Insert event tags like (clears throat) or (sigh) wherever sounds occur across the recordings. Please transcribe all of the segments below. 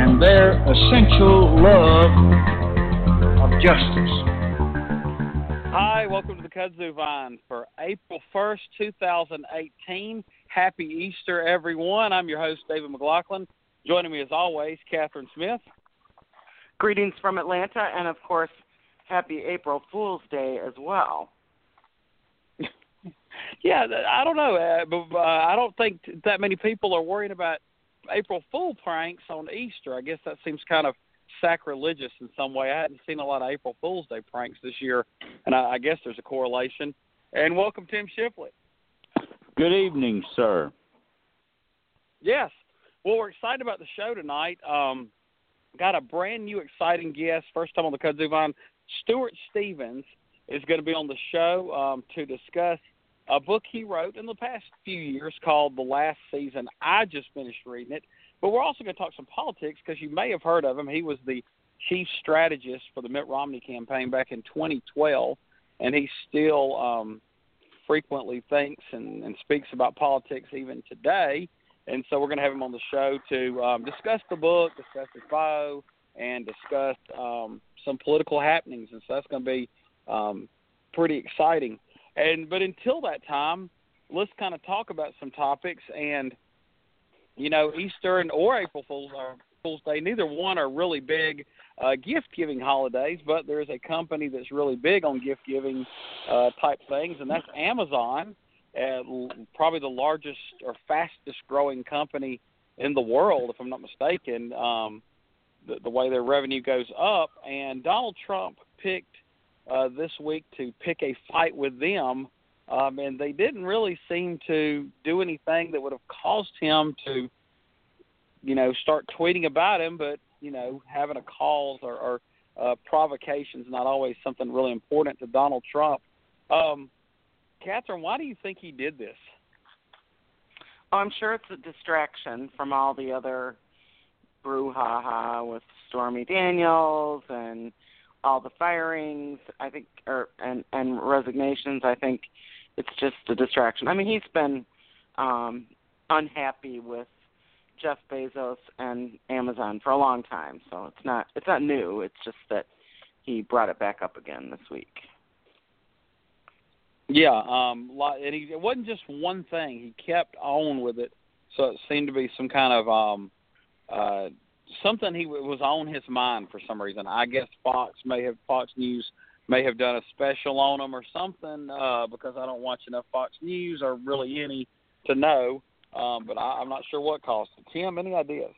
and their essential love of justice. Hi, welcome to the Kudzu Vine for April 1st, 2018. Happy Easter, everyone. I'm your host, David McLaughlin. Joining me, as always, Catherine Smith. Greetings from Atlanta, and of course, happy April Fool's Day as well. (laughs) yeah, I don't know, uh, but uh, I don't think that many people are worrying about April Fool pranks on Easter. I guess that seems kind of sacrilegious in some way. I hadn't seen a lot of April Fool's Day pranks this year, and I, I guess there's a correlation. And welcome, Tim Shipley. Good evening, sir. Yes. Well, we're excited about the show tonight. Um, got a brand new, exciting guest. First time on the Kudzu Vine. Stuart Stevens is going to be on the show um, to discuss a book he wrote in the past few years called The Last Season. I just finished reading it. But we're also going to talk some politics because you may have heard of him. He was the chief strategist for the Mitt Romney campaign back in 2012, and he still um, frequently thinks and, and speaks about politics even today. And so we're going to have him on the show to um, discuss the book, discuss his bio, and discuss um, some political happenings. And so that's going to be um, pretty exciting. And but until that time, let's kind of talk about some topics. And you know, Easter and or April Fool's or Fool's Day, neither one are really big uh, gift giving holidays, but there is a company that's really big on gift giving uh, type things, and that's Amazon, uh, probably the largest or fastest growing company in the world, if I'm not mistaken. Um, the, the way their revenue goes up, and Donald Trump picked uh, this week to pick a fight with them, um, and they didn't really seem to do anything that would have caused him to, you know, start tweeting about him. But you know, having a cause or, or uh, provocation is not always something really important to Donald Trump. Um, Catherine, why do you think he did this? Oh, I'm sure it's a distraction from all the other brouhaha with Stormy Daniels and all the firings, I think, or and and resignations. I think it's just a distraction. I mean, he's been um, unhappy with Jeff Bezos and Amazon for a long time, so it's not it's not new. It's just that he brought it back up again this week. Yeah, um, and he, it wasn't just one thing. He kept on with it, so it seemed to be some kind of um, uh, something he was on his mind for some reason. I guess Fox may have Fox News may have done a special on him or something uh, because I don't watch enough Fox News or really any to know. Um, but I, I'm not sure what caused it. Tim, any ideas?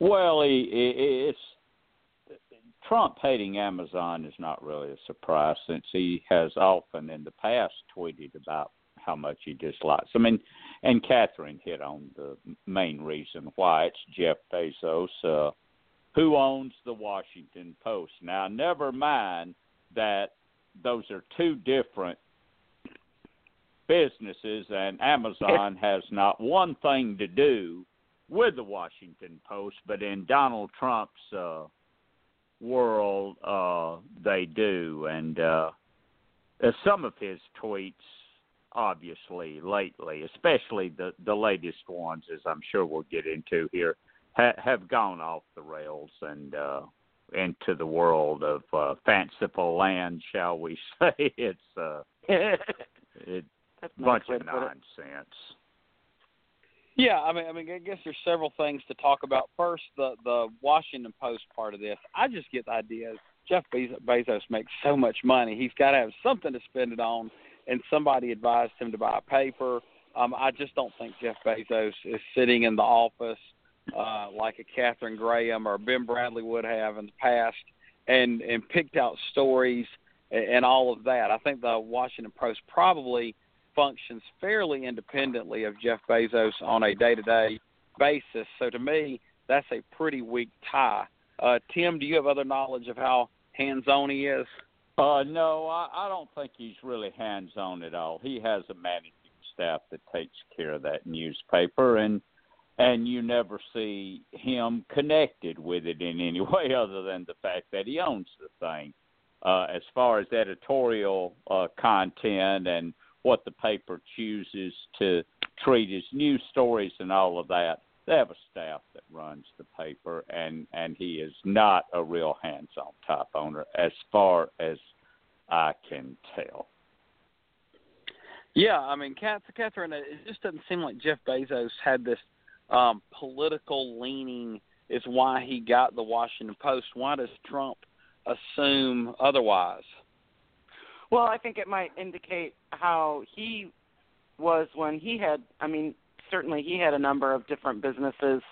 Well, he, it's Trump hating Amazon is not really a surprise since he has often in the past tweeted about how much he dislikes. I mean, and Catherine hit on the main reason why it's Jeff Bezos, uh, who owns the Washington Post. Now, never mind that those are two different businesses, and Amazon (laughs) has not one thing to do with the Washington Post, but in Donald Trump's uh, world, uh, they do. And uh, some of his tweets obviously lately, especially the the latest ones, as I'm sure we'll get into here, ha- have gone off the rails and uh, into the world of uh, fanciful land, shall we (laughs) say? It's uh, (laughs) it a bunch of nonsense. Yeah, I mean, I mean, I guess there's several things to talk about. First, the the Washington Post part of this. I just get the idea. Jeff Bezos makes so much money, he's got to have something to spend it on and somebody advised him to buy a paper. Um, I just don't think Jeff Bezos is sitting in the office uh, like a Katharine Graham or Ben Bradlee would have in the past and and picked out stories and, and all of that. I think the Washington Post probably functions fairly independently of Jeff Bezos on a day-to-day basis. So to me, that's a pretty weak tie. Uh, Tim, do you have other knowledge of how hands-on he is? Uh, no, I, I don't think he's really hands-on at all. He has a managing staff that takes care of that newspaper, and and you never see him connected with it in any (laughs) way other than the fact that he owns the thing. Uh, as far as editorial uh, content and what the paper chooses to treat as news stories and all of that, they have a staff that runs the paper, and and he is not a real hands-on type owner, as far as I can tell. Yeah, I mean, Catherine, it just doesn't seem like Jeff Bezos had this um, political leaning. Is why he got the Washington Post. Why does Trump assume otherwise? Well, I think it might indicate how he was when he had. I mean, certainly he had a number of different businesses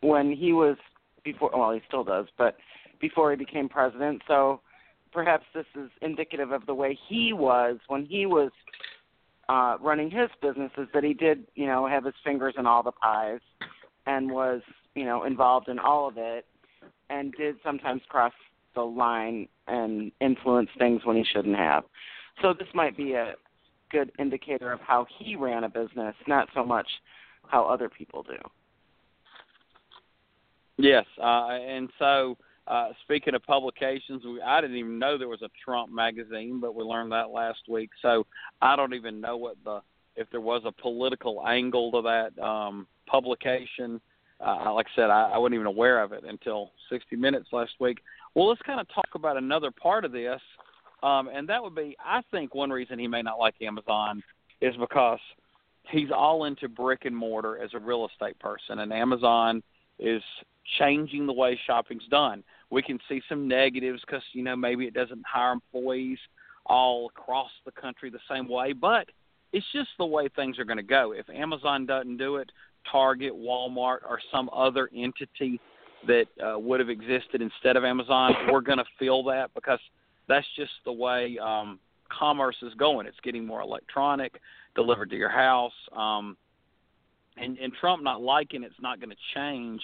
when he was before. Well, he still does, but before he became president. So perhaps this is indicative of the way he was when he was uh, running his businesses. That he did, you know, have his fingers in all the pies and was, you know, involved in all of it, and did sometimes cross the line and influence things when he shouldn't have. So this might be a good indicator of how he ran a business, not so much how other people do. Yes, uh, and so uh, speaking of publications, we, I didn't even know there was a Trump magazine, but we learned that last week. So I don't even know what the if there was a political angle to that um, publication. Uh, like I said, I, I wasn't even aware of it until 60 Minutes last week. Well, let's kind of talk about another part of this, um, and that would be I think one reason he may not like Amazon is because he's all into brick and mortar as a real estate person, and Amazon is changing the way shopping's done. We can see some negatives because you know maybe it doesn't hire employees all across the country the same way, but it's just the way things are going to go. If Amazon doesn't do it, Target, Walmart, or some other entity that uh, would have existed instead of Amazon, we're going to feel that because that's just the way um, commerce is going. It's getting more electronic, delivered to your house. Um, and, and Trump not liking it's not going to change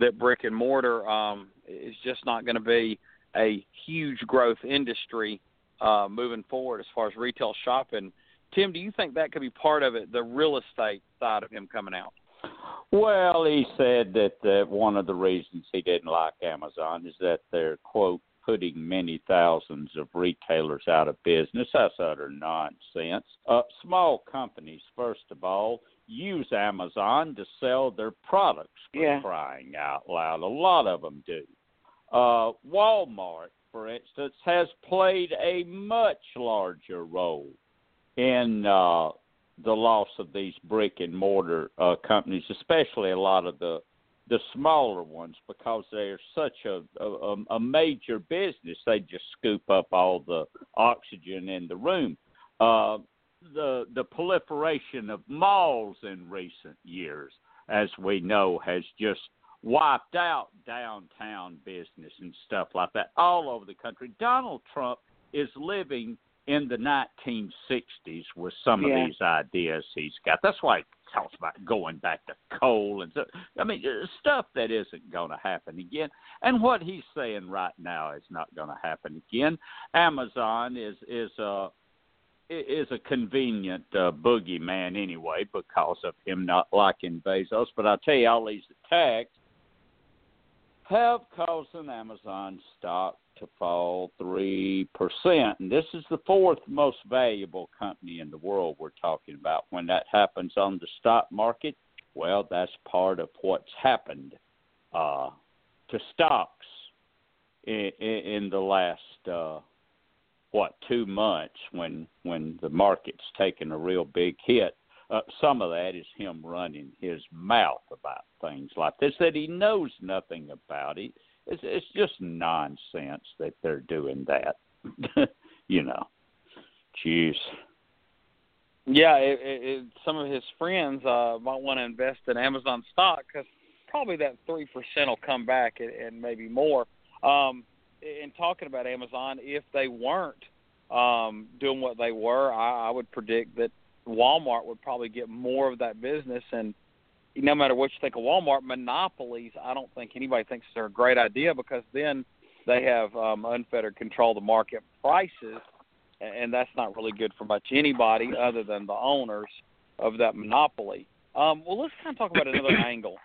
that brick and mortar um, is just not going to be a huge growth industry uh, moving forward as far as retail shopping. Tim, do you think that could be part of it, the real estate side of him coming out? Well, he said that uh, one of the reasons he didn't like Amazon is that they're, quote, putting many thousands of retailers out of business. That's utter nonsense. Uh, small companies, first of all, use Amazon to sell their products for yeah. crying out loud. A lot of them do. Uh, Walmart, for instance, has played a much larger role in uh, the loss of these brick and mortar uh, companies, especially a lot of the the smaller ones, because they're such a, a a major business. They just scoop up all the oxygen in the room. Uh, the the proliferation of malls in recent years, as we know, has just wiped out downtown business and stuff like that all over the country. Donald Trump is living in the 1960s with some yeah. of these ideas he's got. That's why talks about going back to coal and stuff. I mean, uh, stuff that isn't going to happen again. And what he's saying right now is not going to happen again. Amazon is is a is a convenient uh, boogeyman anyway because of him not liking Bezos. But I'll tell you, all these attacks have caused an Amazon stock to fall 3%. And this is the fourth most valuable company in the world we're talking about. When that happens on the stock market, well, that's part of what's happened uh, to stocks in, in the last uh, what two months when when the market's taken a real big hit. Uh, some of that is him running his mouth about things like this that he knows nothing about. It it's, it's just nonsense that they're doing that. (laughs) you know, jeez. Yeah, it, it, it, some of his friends uh, might want to invest in Amazon stock because probably that three percent will come back and, and maybe more. Um, in talking about Amazon, if they weren't um, doing what they were, I, I would predict that Walmart would probably get more of that business. And no matter what you think of Walmart, monopolies, I don't think anybody thinks they're a great idea because then they have um, unfettered control of the market prices, and that's not really good for much anybody other than the owners of that monopoly. Um, well, let's kind of talk about another (coughs) angle,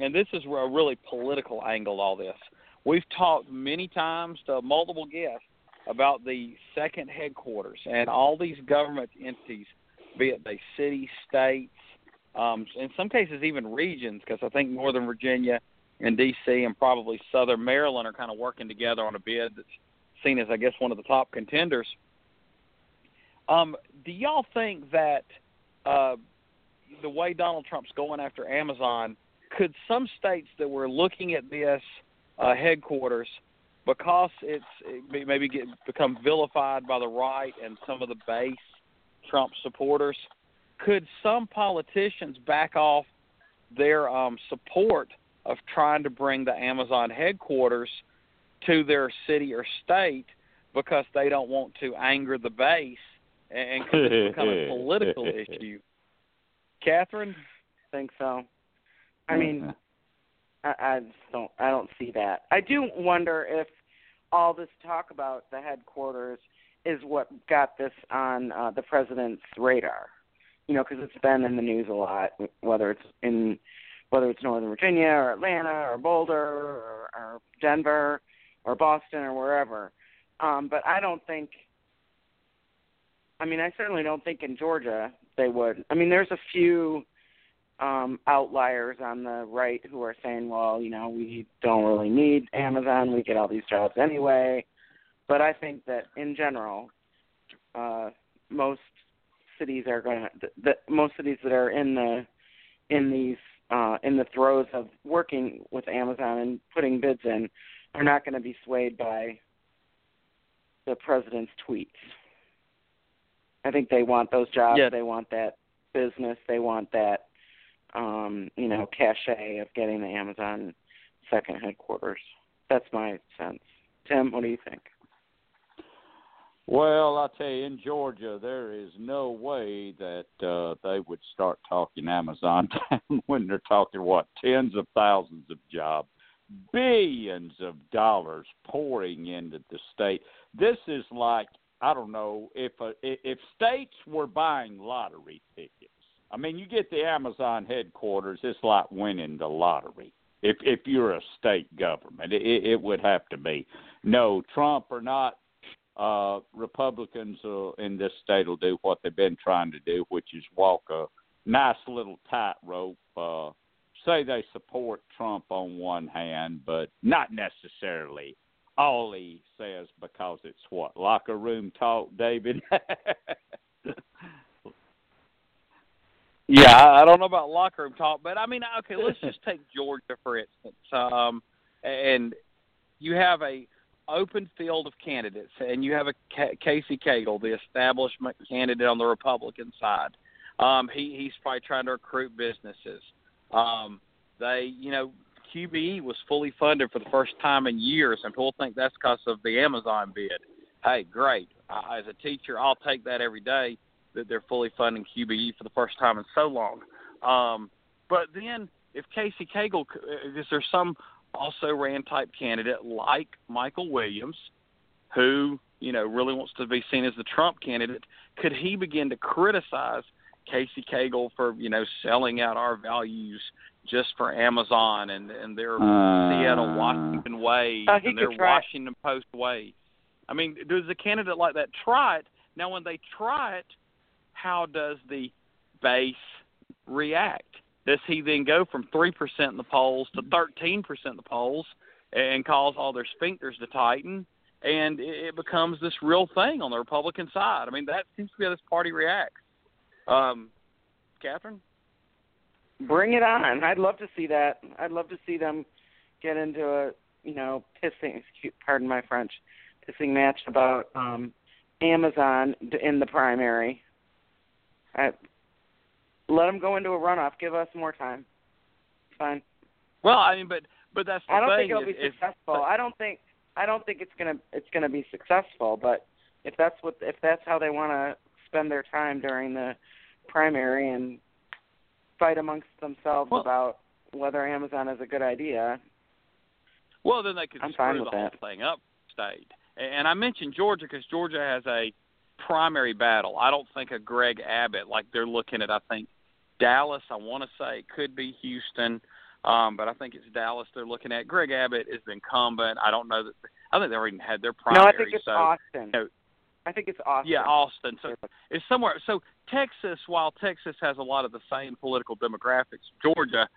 and this is a really political angle. All this we've talked many times to multiple guests about the second headquarters and all these government entities, be it they city, states, um, in some cases even regions, because I think Northern Virginia and D.C. and probably Southern Maryland are kind of working together on a bid that's seen as, I guess, one of the top contenders. Um, do y'all think that uh, the way Donald Trump's going after Amazon, could some states that were looking at this uh, headquarters because it's it maybe get become vilified by the right and some of the base Trump supporters? Could some politicians back off their um, support of trying to bring the Amazon headquarters to their city or state because they don't want to anger the base and could this become a (laughs) political issue? Catherine, I think so. I mean, I, I just don't. I don't see that. I do wonder if all this talk about the headquarters is what got this on uh, the president's radar. You know, because it's been in the news a lot, whether it's in whether it's Northern Virginia or Atlanta or Boulder or, or Denver or Boston or wherever. Um, but I don't think. I mean, I certainly don't think in Georgia they would. I mean, there's a few um, outliers on the right who are saying, well, you know, we don't really need Amazon. We get all these jobs anyway. But I think that in general, uh, most cities are going to, the, most cities that are in the, in these, uh, in the throes of working with Amazon and putting bids in are not going to be swayed by the president's tweets. I think they want those jobs. Yeah. They want that business. They want that, um, you know, cachet of getting the Amazon second headquarters. That's my sense. Tim, what do you think? Well, I'll tell you, in Georgia, there is no way that uh, they would start talking Amazon (laughs) down when they're talking what tens of thousands of jobs, billions of dollars pouring into the state. This is like I don't know if a, if states were buying lottery tickets. I mean, you get the Amazon headquarters. It's like winning the lottery. If if you're a state government, it, it would have to be. No, Trump or not, uh, Republicans uh, in this state will do what they've been trying to do, which is walk a nice little tightrope. Uh, say they support Trump on one hand, but not necessarily all he says because it's what locker room talk, David. (laughs) Yeah, I don't know about locker room talk, but I mean, okay, let's just take Georgia for instance. Um, and you have a open field of candidates, and you have a K- Casey Cagle, the establishment candidate on the Republican side. Um, he he's probably trying to recruit businesses. Um, they, you know, QBE was fully funded for the first time in years, and people think that's because of the Amazon bid. Hey, great! Uh, as a teacher, I'll take that every day that they're fully funding QBE for the first time in so long. Um, but then, if Casey Cagle, is there some also ran type candidate like Michael Williams, who you know really wants to be seen as the Trump candidate? Could he begin to criticize Casey Cagle for you know selling out our values just for Amazon and and their Uh, Seattle Washington ways Uh, and their could try it. Washington Post ways? I mean, does a candidate like that try it? Now, when they try it, how does the base react? Does he then go from three percent in the polls to thirteen percent in the polls and cause all their sphincters to tighten? And it becomes this real thing on the Republican side. I mean, that seems to be how this party reacts. Um, Catherine? Bring it on. I'd love to see that. I'd love to see them get into a, you know, pissing, pardon my French, pissing match about um Amazon in the primary. I, let them go into a runoff. Give us more time. Fine. Well, I mean, but but that's the I don't thing. think it'll be if- if- successful. but- I don't think I don't think it's gonna it's gonna be successful. But if that's what if that's how they want to spend their time during the primary and fight amongst themselves Well- about whether Amazon is a good idea. Well, then they could I'm screw the with whole that. thing up. State, and I mentioned Georgia because Georgia has a primary battle. I don't think a Greg Abbott like they're looking at. I think Dallas. I want to say it could be Houston, um, but I think it's Dallas they're looking at. Greg Abbott is the incumbent. I don't know that. I think they already had their primary. no, I think it's so, Austin. no. I think it's Austin. Yeah, Austin. So it's somewhere. So Texas, while Texas has a lot of the same political demographics, Georgia,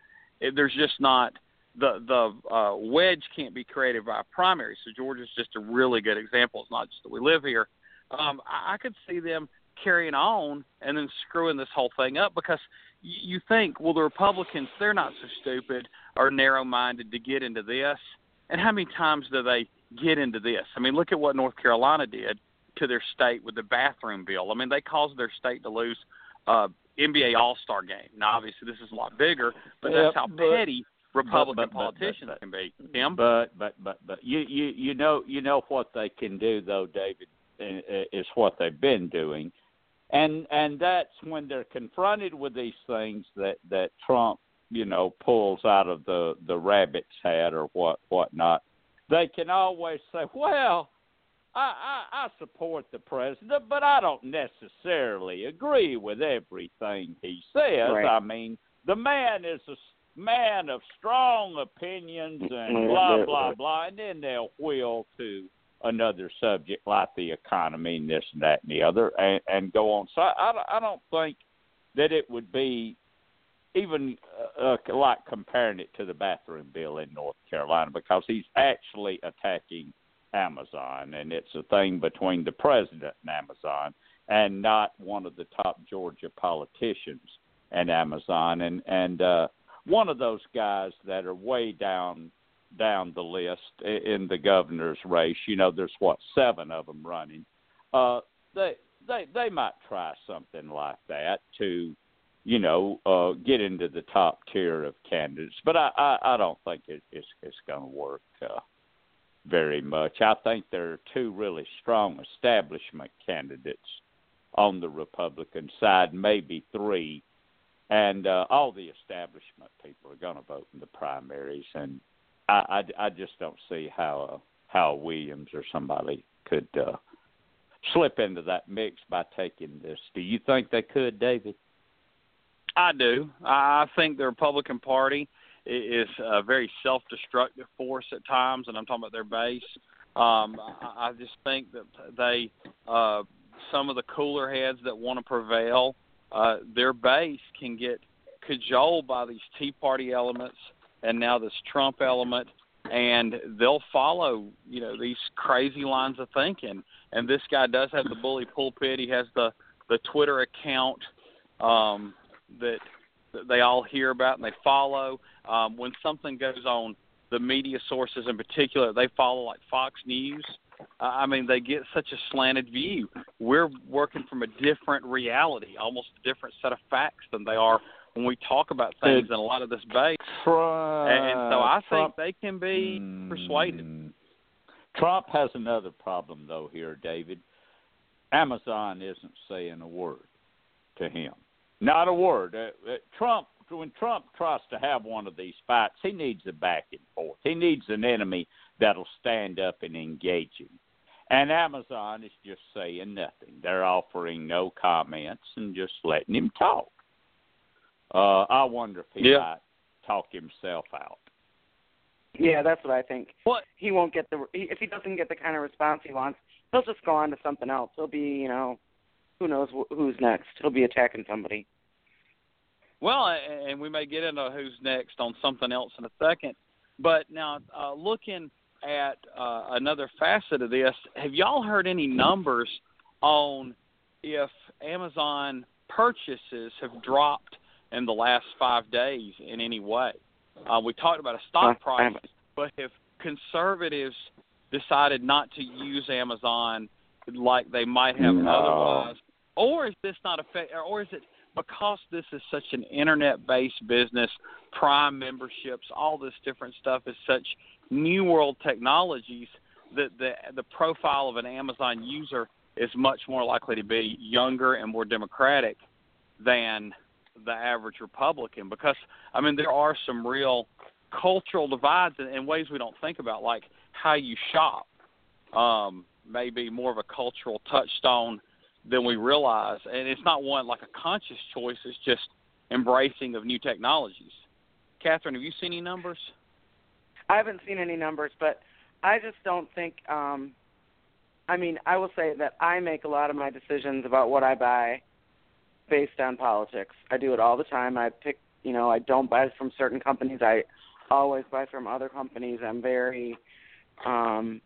eh, there's just not the the uh, wedge can't be created by a primary. So Georgia's just a really good example. It's not just that we live here. Um, I, I could see them carrying on and then screwing this whole thing up because you think, well, the Republicans they're not so stupid or narrow-minded to get into this. And how many times do they get into this? I mean, look at what North Carolina did to their state with the bathroom bill. I mean, they caused their state to lose uh, NBA All Star game. Now, obviously, this is a lot bigger, but Yeah, that's how but- petty Republican but- but- politicians can be. Tim, But but but but you you you know you know what they can do though, David, is what they've been doing, and and that's when they're confronted with these things that that Trump you know pulls out of the the rabbit's hat or what whatnot. They can always say, well. I, I I support the president, but I don't necessarily agree with everything he says. Right. I mean, the man is a s- man of strong opinions and mm-hmm. blah blah blah, and then they'll wheel to another subject like the economy and this and that and the other, and, and go on. So I, I don't think that it would be even uh, uh, like comparing it to the bathroom bill in North Carolina because he's actually attacking Amazon, and it's a thing between the president and Amazon, and not one of the top Georgia politicians and Amazon, and and uh, one of those guys that are way down down the list in the governor's race. You know, there's what seven of them running. Uh, they they they might try something like that to, you know, uh, get into the top tier of candidates. But I I, I don't think it, it's it's going to work. Uh, very much. I think there are two really strong establishment candidates on the Republican side, maybe three, and uh, all the establishment people are going to vote in the primaries, and I, I, I just don't see how uh, how Williams or somebody could uh, slip into that mix by taking this. Do you think they could, David? I do. I think the Republican Party is a very self-destructive force at times, and I'm talking about their base. Um, I, I just think that they, uh, some of the cooler heads that want to prevail, uh, their base can get cajoled by these Tea Party elements and now this Trump element, and they'll follow, you know, these crazy lines of thinking. And this guy does have the bully pulpit. He has the the Twitter account um, that that they all hear about and they follow. Um, when something goes on, the media sources in particular, they follow like Fox News. Uh, I mean, they get such a slanted view. We're working from a different reality, almost a different set of facts than they are when we talk about things in a lot of this base. Trump, And so I think they can be persuaded. Mm. Trump has another problem though here, David. Amazon isn't saying a word to him. Not a word. Uh, uh, Trump when Trump tries to have one of these fights, he needs a back and forth. He needs an enemy that'll stand up and engage him. And Amazon is just saying nothing. They're offering no comments and just letting him talk. Uh, I wonder if he Yeah. might talk himself out. Yeah, that's what I think. What? He won't get the if he doesn't get the kind of response he wants, he'll just go on to something else. He'll be, you know, who knows wh- who's next. He'll be attacking somebody. Well, and we may get into who's next on something else in a second. But now, uh, looking at uh, another facet of this, have y'all heard any numbers on if Amazon purchases have dropped in the last five days in any way? Uh, we talked about a stock price, but if conservatives decided not to use Amazon like they might have No. otherwise? Or is this not affect? Or is it because this is such an internet-based business, Prime memberships, all this different stuff is such new world technologies that the the profile of an Amazon user is much more likely to be younger and more democratic than the average Republican because I mean there are some real cultural divides in, in ways we don't think about, like how you shop. Um, maybe more of a cultural touchstone than we realize, and it's not one like a conscious choice. It's just embracing of new technologies. Catherine, have you seen any numbers? I haven't seen any numbers, but I just don't think. um I mean, I will say that I make a lot of my decisions about what I buy based on politics. I do it all the time. I pick, you know, I don't buy from certain companies. I always buy from other companies. I'm very um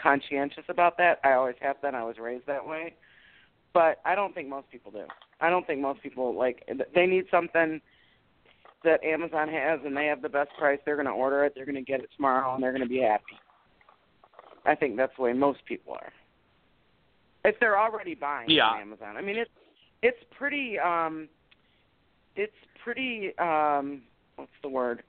conscientious about that. I always have been. I was raised that way. But I don't think most people do. I don't think most people like they need something that Amazon has and they have the best price. They're going to order it. They're going to get it tomorrow and they're going to be happy. I think that's the way most people are. If they're already buying yeah. on Amazon. I mean it's it's pretty um it's pretty um what's the word?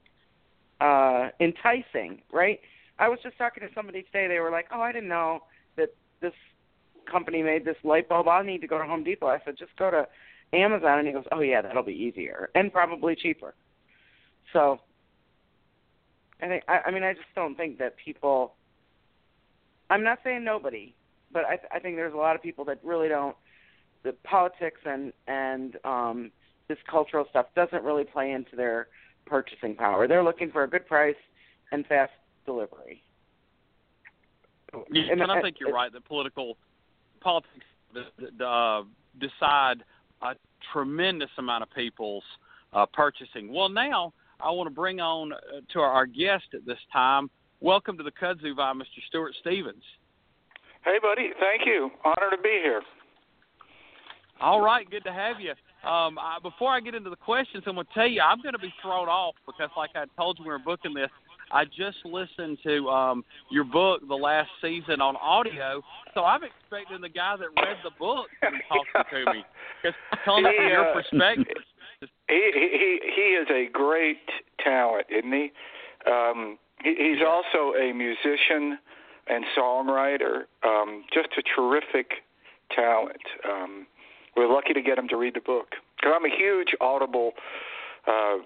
Uh enticing, right? I was just talking to somebody today. They were like, "Oh, I didn't know that this company made this light bulb. I need to go to Home Depot." I said, "Just go to Amazon." And he goes, "Oh yeah, that'll be easier and probably cheaper." So, I think I, I mean I just don't think that people. I'm not saying nobody, but I, I think there's a lot of people that really don't. The politics and and um, this cultural stuff doesn't really play into their purchasing power. They're looking for a good price and fast delivery. Yeah, and, and I think you're right. The political politics uh, decide a tremendous amount of people's uh, purchasing. Well, now I want to bring on uh, to our, our guest at this time. Welcome to the Kudzu Vine, Mr. Stuart Stevens. Hey, buddy. Thank you. Honor to be here. All right. Good to have you. Um, I, before I get into the questions, I'm going to tell you I'm going to be thrown off because, like I told you, we were booking this. I just listened to um, your book, the last season, on audio. So I'm expecting the guy that read the book to be talking to me. Because tell me from your perspective. He, he he is a great talent, isn't he? Um, he he's also a musician and songwriter. Um, just a terrific talent. Um, we're lucky to get him to read the book. Because I'm a huge Audible uh,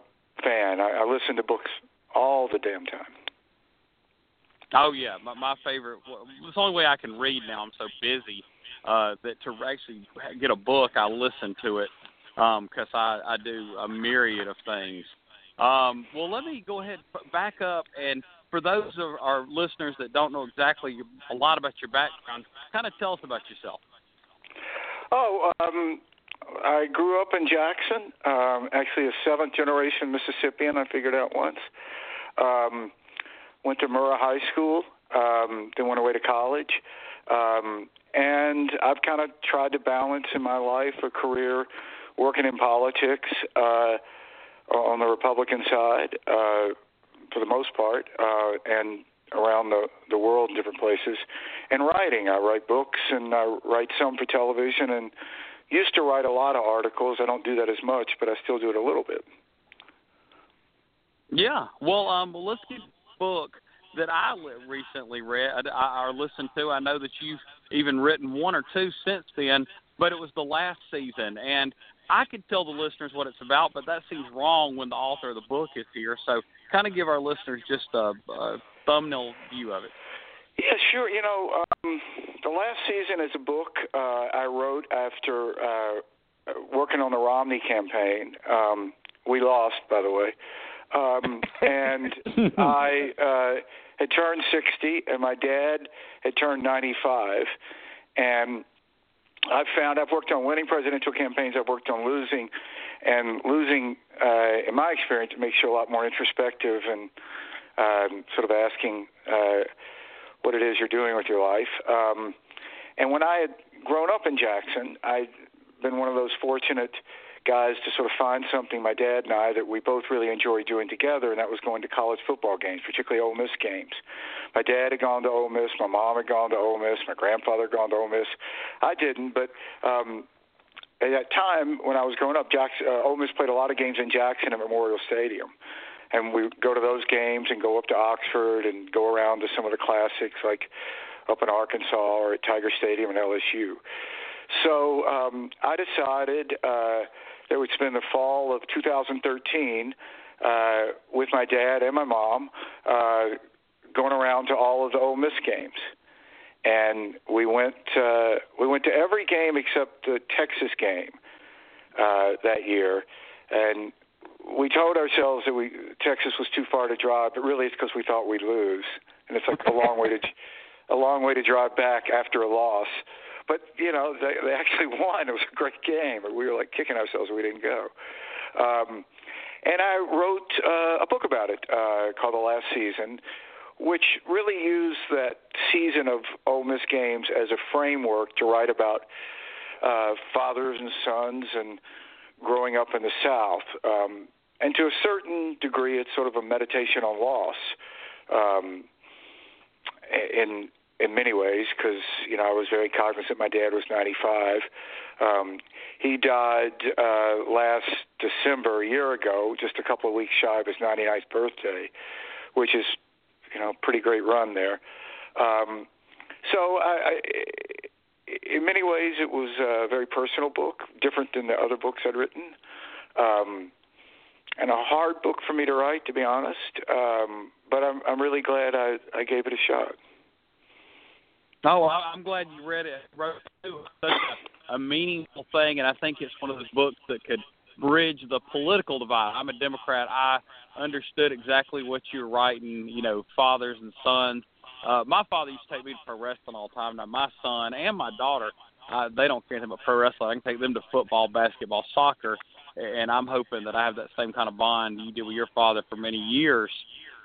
fan. I, I listen to books all the damn time. Oh yeah, my, my favorite. Well, it's the only way I can read now. I'm so busy uh, that to actually get a book, I listen to it because um, I I do a myriad of things. Um, well, let me go ahead back up and for those of our listeners that don't know exactly a lot about your background, kind of tell us about yourself. Oh, um, I grew up in Jackson. Um, actually, a seventh generation Mississippian. I figured out once. Um, went to Murrah High School, um, then went away to college. Um, and I've kind of tried to balance in my life a career working in politics uh, on the Republican side uh, for the most part, uh, and around the the world in different places, and writing. I write books and I write some for television, and used to write a lot of articles. I don't do that as much, but I still do it a little bit. Yeah. Well, um, well, let's get book that I recently read or listened to. I know that you've even written one or two since then, but it was the last season, and I could tell the listeners what it's about, but that seems wrong when the author of the book is here. So, kind of give our listeners just a, a thumbnail view of it. Yeah, sure. You know, um, the last season is a book uh, I wrote after uh, working on the Romney campaign. Um, we lost, by the way. Um, and (laughs) I uh, had turned 60, and my dad had turned 95. And I've found I've worked on winning presidential campaigns, I've worked on losing, and losing, uh, in my experience, it makes you a lot more introspective and um, sort of asking uh, what it is you're doing with your life. Um, and when I had grown up in Jackson, I'd been one of those fortunate guys to sort of find something, my dad and I, that we both really enjoyed doing together, and that was going to college football games, particularly Ole Miss games. My dad had gone to Ole Miss, my mom had gone to Ole Miss, my grandfather had gone to Ole Miss. I didn't, but um, at that time when I was growing up, Jackson, uh, Ole Miss played a lot of games in Jackson at Memorial Stadium. And we go to those games and go up to Oxford and go around to some of the classics like up in Arkansas or at Tiger Stadium in LSU. So um, I decided uh, that would spend the fall of 2013 uh, with my dad and my mom uh, going around to all of the Ole Miss games. And we went uh, we went to every game except the Texas game uh, that year, and we told ourselves that we Texas was too far to drive, but really it's because we thought we'd lose, and it's like a long way to a long way to drive back after a loss. But you know they they actually (laughs) won. It was a great game, and we were like kicking ourselves we didn't go. Um, and I wrote uh, a book about it uh, called The Last Season, which really used that season of Ole Miss games as a framework to write about uh, fathers and sons and growing up in the South. Um, and to a certain degree, it's sort of a meditation on loss. Um, in in many ways because you know I was very cognizant. My dad was 95. Um, he died uh, last December, a year ago, just a couple of weeks shy of his 99th birthday, which is you know pretty great run there. Um, so I, I, in many ways, it was a very personal book, different than the other books I'd written. Um, and a hard book for me to write, to be honest. Um, but I'm I'm really glad I I gave it a shot. Oh, I'm glad you read it. Wrote such a, a meaningful thing, and I think it's one of those books that could bridge the political divide. I'm a Democrat. I understood exactly what you're writing. You know, fathers and sons. Uh, my father used to take me to pro wrestling all the time. Now my son and my daughter, uh, they don't care anything about pro wrestling. I can take them to football, basketball, soccer, and I'm hoping that I have that same kind of bond you did with your father for many years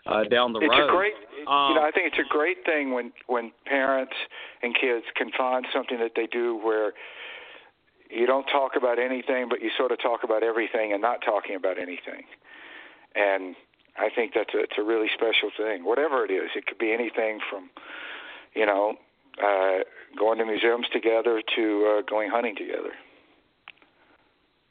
uh, down the it's road. a great, um, you know, I think it's a great thing when when parents and kids can find something that they do where you don't talk about anything, but you sort of talk about everything and not talking about anything. And I think that's a, it's a really special thing. Whatever it is, it could be anything from, you know, uh, going to museums together to uh, going hunting together.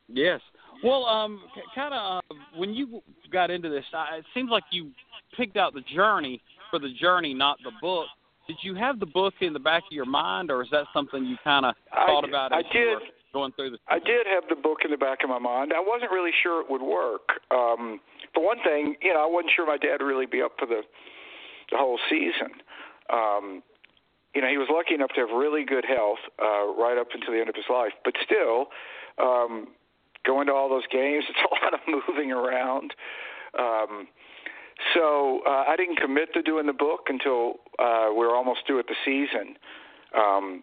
Yes. Well, um, kind of uh, when you got into this, uh, it seems like you picked out the journey for the journey, not the book. Did you have the book in the back of your mind, or is that something you kind of thought I, about I as did. were going through the? I did have the book in the back of my mind. I wasn't really sure it would work. Um, for one thing, you know, I wasn't sure my dad would really be up for the the whole season. Um, you know, he was lucky enough to have really good health uh, right up until the end of his life, but still, um, going to all those games, (laughs) it's a lot of moving around. Um, so uh, I didn't commit to doing the book until uh, we were almost due at the season, um,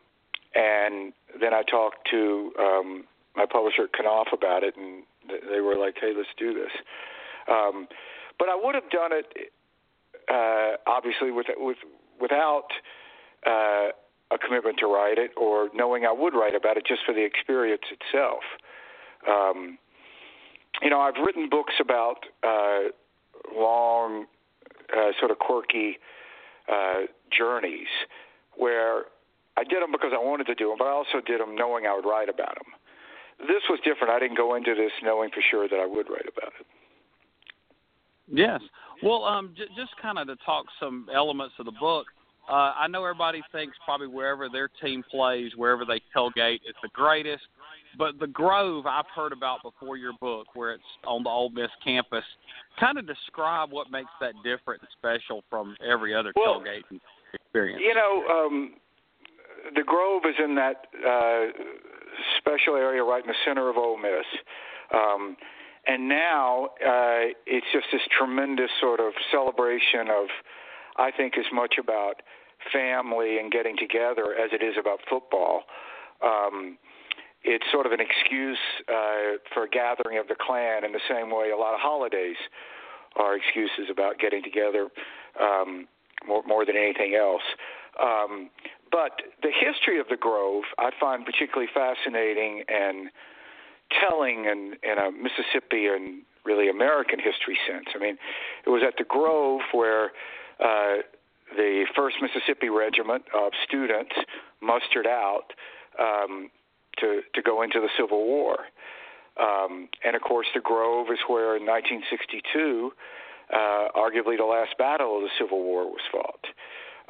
and then I talked to um, my publisher Knopf about it, and they were like, "Hey, let's do this." Um, but I would have done it, uh, obviously, with, with without uh, a commitment to write it, or knowing I would write about it just for the experience itself. Um, you know, I've written books about uh, long, uh, sort of quirky uh, journeys where I did them because I wanted to do them, but I also did them knowing I would write about them. This was different. I didn't go into this knowing for sure that I would write about it. Yes. Well, um, j- just kind of to talk some elements of the book. Uh, I know everybody thinks probably wherever their team plays, wherever they tailgate, is the greatest. But the Grove I've heard about before your book, where it's on the Ole Miss campus. Kind of describe what makes that different and special from every other well, tailgate experience. You know, um, the Grove is in that uh, special area right in the center of Ole Miss. Um, and now uh, it's just this tremendous sort of celebration of, I think, as much about family and getting together as it is about football. Um, it's sort of an excuse uh, for a gathering of the clan in the same way a lot of holidays are excuses about getting together um, more, more than anything else. Um, but the history of the Grove I find particularly fascinating and telling in, in a Mississippi and really American history sense. I mean, it was at the Grove where uh, the First Mississippi Regiment of students mustered out um, to to go into the Civil War. Um, and of course, the Grove is where, in 1962, uh, arguably the last battle of the Civil War was fought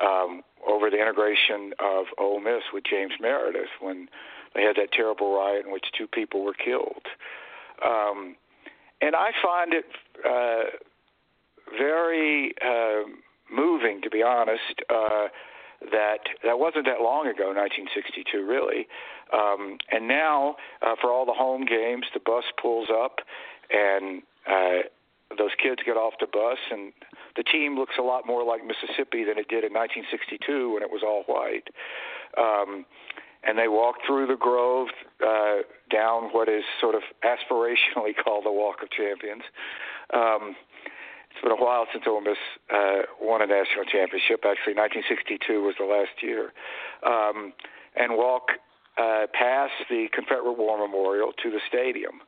um, over the integration of Ole Miss with James Meredith when they had that terrible riot in which two people were killed. Um, and I find it uh, very uh, moving, to be honest. Uh, that that wasn't that long ago, 1962, really. Um, and now, uh, for all the home games, the bus pulls up, and uh, those kids get off the bus, and the team looks a lot more like Mississippi than it did in 1962 when it was all white. Um, and they walk through the grove uh, down what is sort of aspirationally (laughs) called the Walk of Champions. Um, it's been a while since Ole Miss uh, won a national championship. Actually, 1962 was the last year. Um, and walk uh, past the Confederate War Memorial to the stadium.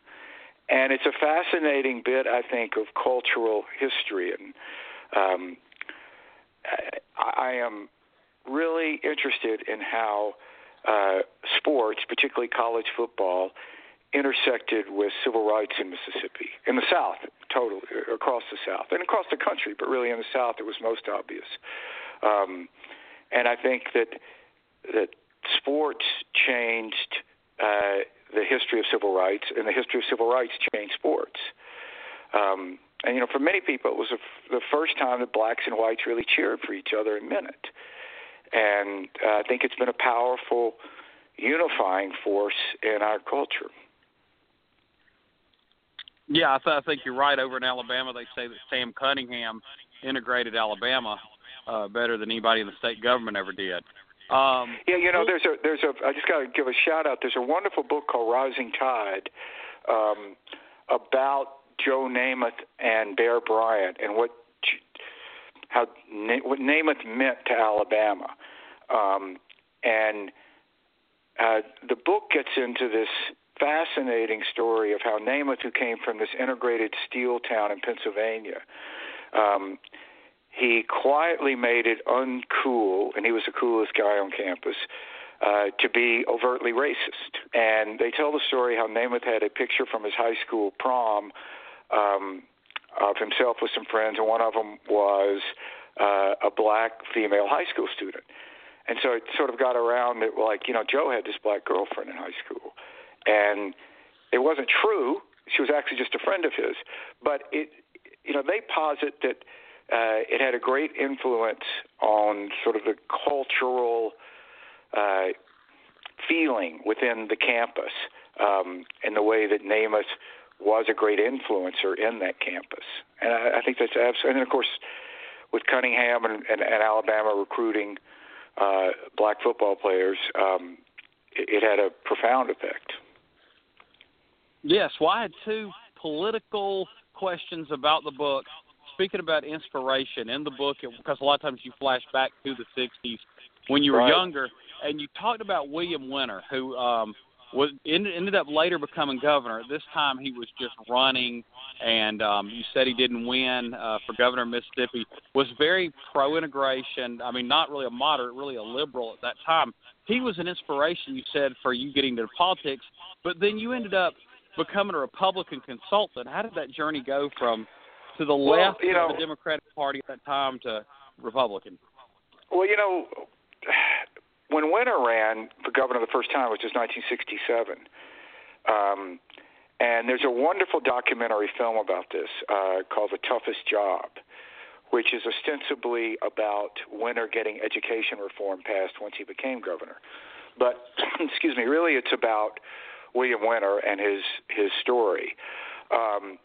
And it's a fascinating bit, I think, of cultural history. And um, I, am really interested in how uh, sports, particularly college football, intersected with civil rights in Mississippi, in the South, totally across the South, and across the country, but really in the South it was most obvious. Um, and I think that that sports changed uh, the history of civil rights, and the history of civil rights changed sports. Um, and you know, for many people, it was a, the first time that blacks and whites really cheered for each other in minute. And uh, I think it's been a powerful unifying force in our culture. Yeah, I, th- I think you're right. Over in Alabama, they say that Sam Cunningham integrated Alabama uh, better than anybody in the state government ever did. Um, yeah, you know, there's a there's a I just got to give a shout out. There's a wonderful book called Rising Tide um, about Joe Namath and Bear Bryant and what how what Namath meant to Alabama, um, and uh, the book gets into this fascinating story of how Namath, who came from this integrated steel town in Pennsylvania, um, he quietly made it uncool, and he was the coolest guy on campus, uh, to be overtly racist. And they tell the story how Namath had a picture from his high school prom um, of himself with some friends, and one of them was uh, a black female high school student. And so it sort of got around that, like, you know, Joe had this black girlfriend in high school and it wasn't true. She was actually just a friend of his, but it, you know, they posit that uh, it had a great influence on sort of the cultural uh, feeling within the campus, um, and the way that Namath was a great influencer in that campus. And I, I think that's absolutely. And of course, with Cunningham and, and, and Alabama recruiting uh, black football players, um, it, it had a profound effect. Yes, well, I had two political questions about the book. Speaking about inspiration in the book, because a lot of times you flash back to the '60s when you were right. younger, and you talked about William Winter, who um, was ended up later becoming governor. This time he was just running, and um, you said he didn't win uh, for governor of Mississippi. Was very pro-integration. I mean, not really a moderate, really a liberal at that time. He was an inspiration, you said, for you getting into politics. But then you ended up becoming a Republican consultant. How did that journey go from to the well, left you know, of the Democratic Party at that time to Republican? Well, you know, (sighs) when Winter ran for governor the first time, which was 1967, um, and there's a wonderful documentary film about this uh, called The Toughest Job, which is ostensibly about Winter getting education reform passed once he became governor. But, (clears throat) excuse me, really it's about William Winter and his his story. Um,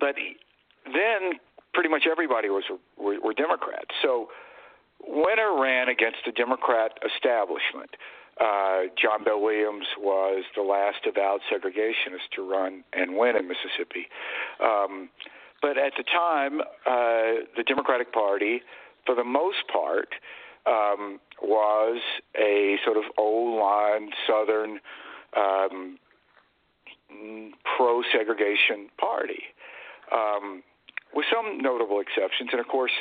but then pretty much everybody was were, were Democrats. So Winter ran against the Democrat establishment. Uh, John Bell Williams was the last avowed segregationist to run and win in Mississippi. Um, but at the time, uh, the Democratic Party, for the most part, um, was a sort of old line Southern um, pro segregation party, um, with some notable exceptions. And of course,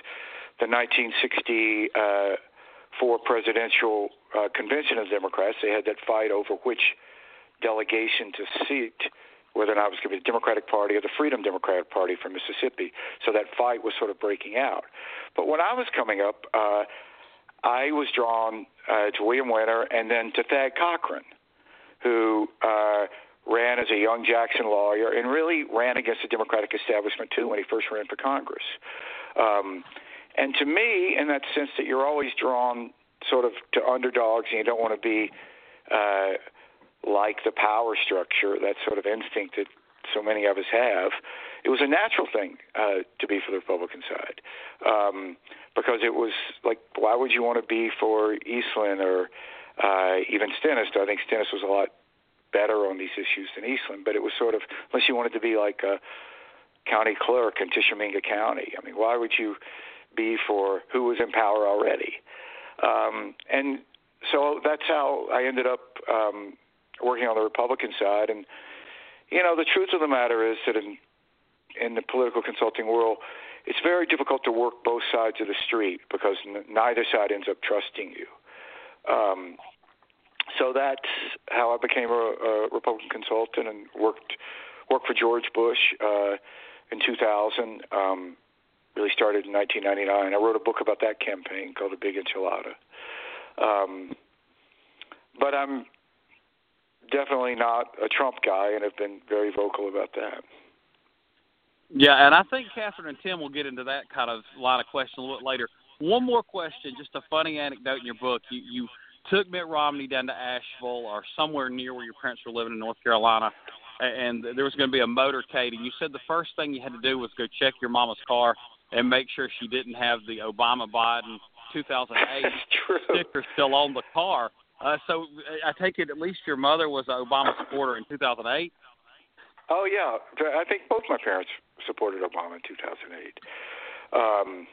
the 1964 uh, presidential uh, convention of Democrats, they had that fight over which delegation to seat, whether or not it was going to be the Democratic Party or the Freedom Democratic Party from Mississippi. So that fight was sort of breaking out. But when I was coming up, uh, I was drawn uh, to William Winter and then to Thad Cochran, who uh, ran as a young Jackson lawyer, and really ran against the Democratic establishment too when he first ran for Congress. Um, and to me, in that sense, that you're always drawn sort of to underdogs, and you don't want to be uh, like the power structure, that sort of instinct that so many of us have. It was a natural thing uh, to be for the Republican side um, because it was like, why would you want to be for Eastland or uh, even Stennis? I think Stennis was a lot better on these issues than Eastland, but it was sort of unless you wanted to be like a county clerk in Tishomingo County. I mean, why would you be for who was in power already? Um, and so that's how I ended up um, working on the Republican side. And you know, the truth of the matter is that in in the political consulting world, it's very difficult to work both sides of the street because n- neither side ends up trusting you. Um, so that's how I became a, a Republican consultant and worked worked for George Bush uh, in 2000. Um, really started in 1999. I wrote a book about that campaign called The Big Enchilada. Um, but I'm definitely not a Trump guy, and have been very vocal about that. Yeah, and I think Catherine and Tim will get into that kind of line of question a little bit later. One more question, just a funny anecdote in your book. You you took Mitt Romney down to Asheville or somewhere near where your parents were living in North Carolina, and there was going to be a motorcade, and you said the first thing you had to do was go check your mama's car and make sure she didn't have the Obama Biden 2008 (laughs) sticker still on the car. Uh, so I take it at least your mother was an Obama supporter in 2008. Oh yeah, I think both my parents supported Obama in 2008, um,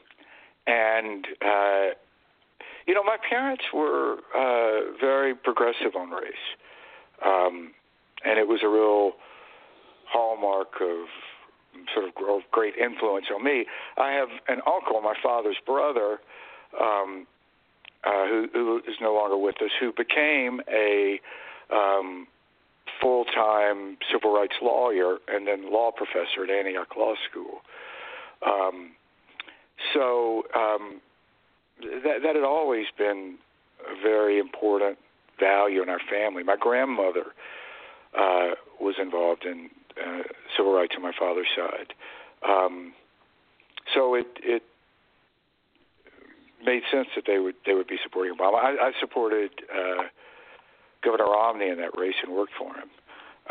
and uh, you know my parents were uh, very progressive on race, um, and it was a real hallmark of sort of great influence on me. I have an uncle, my father's brother, um, uh, who, who is no longer with us, who became a um, full-time civil rights lawyer and then law professor at Antioch Law School. Um, so um, that, that had always been a very important value in our family. My grandmother uh, was involved in uh, civil rights on my father's side. Um, so it it made sense that they would they would be supporting Obama. I, I supported uh, Governor Romney in that race and worked for him,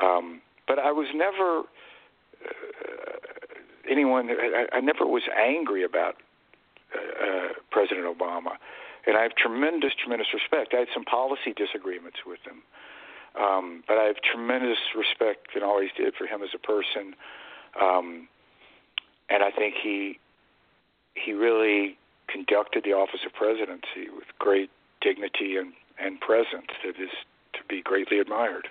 um, but I was never uh, anyone. I, I never was angry about uh, President Obama, and I have tremendous tremendous respect. I had some policy disagreements with him. Um, but I have tremendous respect and always did for him as a person. Um, and I think he he really conducted the office of presidency with great dignity and, and presence that is to be greatly admired.